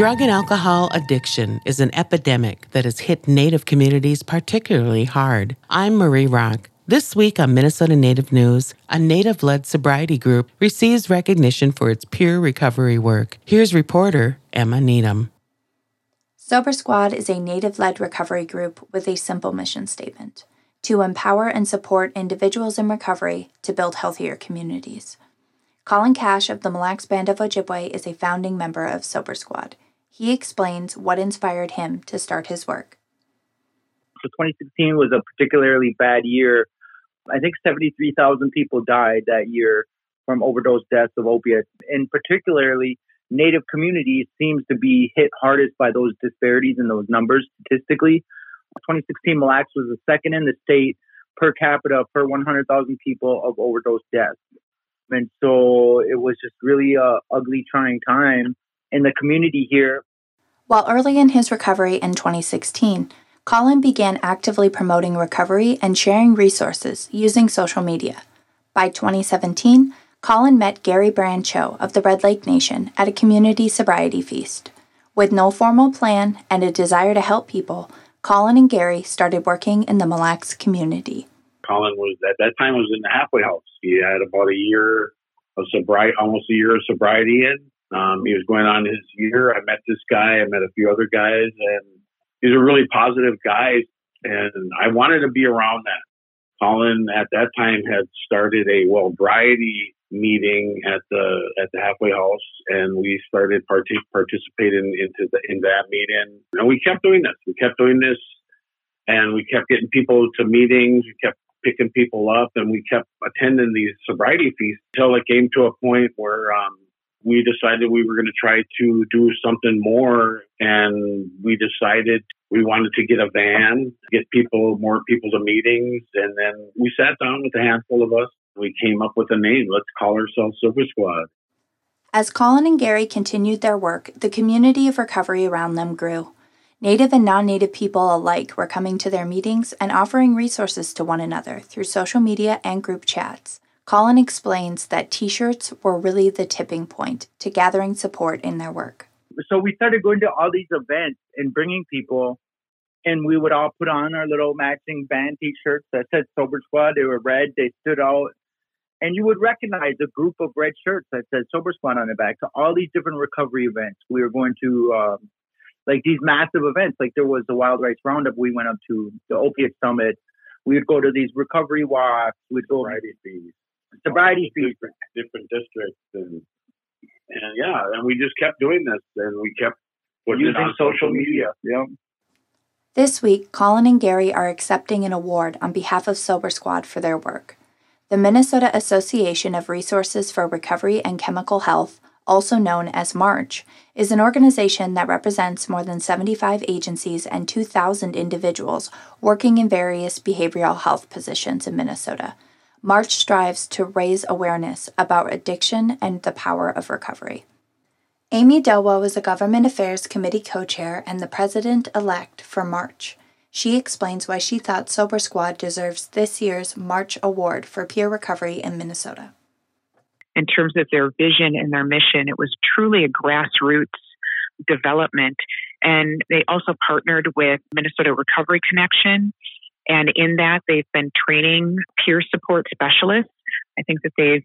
Drug and alcohol addiction is an epidemic that has hit Native communities particularly hard. I'm Marie Rock. This week on Minnesota Native News, a Native led sobriety group receives recognition for its peer recovery work. Here's reporter Emma Needham. Sober Squad is a Native led recovery group with a simple mission statement to empower and support individuals in recovery to build healthier communities. Colin Cash of the Mille Lacs Band of Ojibwe is a founding member of Sober Squad. He explains what inspired him to start his work. So 2016 was a particularly bad year. I think 73,000 people died that year from overdose deaths of opiates. And particularly, Native communities seems to be hit hardest by those disparities in those numbers statistically. 2016, Mille Lacs was the second in the state per capita per 100,000 people of overdose deaths. And so it was just really a ugly, trying time in the community here. While early in his recovery in 2016, Colin began actively promoting recovery and sharing resources using social media. By 2017, Colin met Gary Brancho of the Red Lake Nation at a community sobriety feast. With no formal plan and a desire to help people, Colin and Gary started working in the Mille Lacs community. Colin was at that time was in the halfway house. He had about a year of sobriety, almost a year of sobriety in. Um, he was going on his year. I met this guy. I met a few other guys, and he's a really positive guy. And I wanted to be around that. Colin at that time had started a wellbriety meeting at the at the halfway house, and we started part- participating into the in that meeting. And we kept doing this. We kept doing this, and we kept getting people to meetings. We kept picking people up, and we kept attending these sobriety feasts until it came to a point where um, we decided we were going to try to do something more, and we decided we wanted to get a van, get people more people to meetings, and then we sat down with a handful of us. We came up with a name. Let's call ourselves Sober Squad. As Colin and Gary continued their work, the community of recovery around them grew. Native and non native people alike were coming to their meetings and offering resources to one another through social media and group chats. Colin explains that t shirts were really the tipping point to gathering support in their work. So we started going to all these events and bringing people, and we would all put on our little matching band t shirts that said Sober Squad. They were red, they stood out. And you would recognize a group of red shirts that said Sober Squad on the back to all these different recovery events. We were going to um, like these massive events. Like there was the Wild Rice Roundup. We went up to the Opiate Summit. We would go to these recovery walks. We'd go sobriety fees, sobriety fees, different, different districts, and and yeah, and we just kept doing this, and we kept using social, social media. media. Yeah. This week, Colin and Gary are accepting an award on behalf of Sober Squad for their work. The Minnesota Association of Resources for Recovery and Chemical Health also known as MARCH, is an organization that represents more than 75 agencies and 2,000 individuals working in various behavioral health positions in Minnesota. March strives to raise awareness about addiction and the power of recovery. Amy Delwa was a Government Affairs Committee co chair and the president elect for March. She explains why she thought Sober Squad deserves this year's March Award for Peer Recovery in Minnesota in terms of their vision and their mission. It was truly a grassroots development. And they also partnered with Minnesota Recovery Connection. And in that, they've been training peer support specialists. I think that they've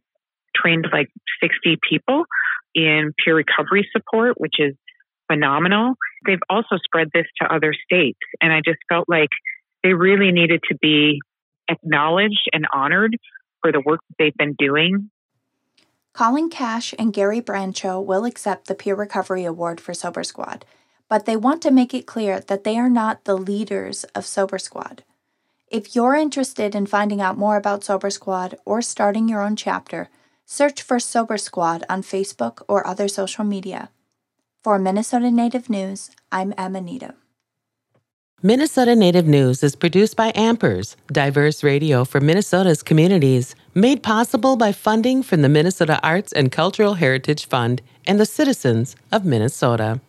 trained like 60 people in peer recovery support, which is phenomenal. They've also spread this to other states. And I just felt like they really needed to be acknowledged and honored for the work that they've been doing Colin Cash and Gary Brancho will accept the Peer Recovery Award for Sober Squad, but they want to make it clear that they are not the leaders of Sober Squad. If you're interested in finding out more about Sober Squad or starting your own chapter, search for Sober Squad on Facebook or other social media. For Minnesota Native News, I'm Emma Needham. Minnesota Native News is produced by Ampers, diverse radio for Minnesota's communities, made possible by funding from the Minnesota Arts and Cultural Heritage Fund and the citizens of Minnesota.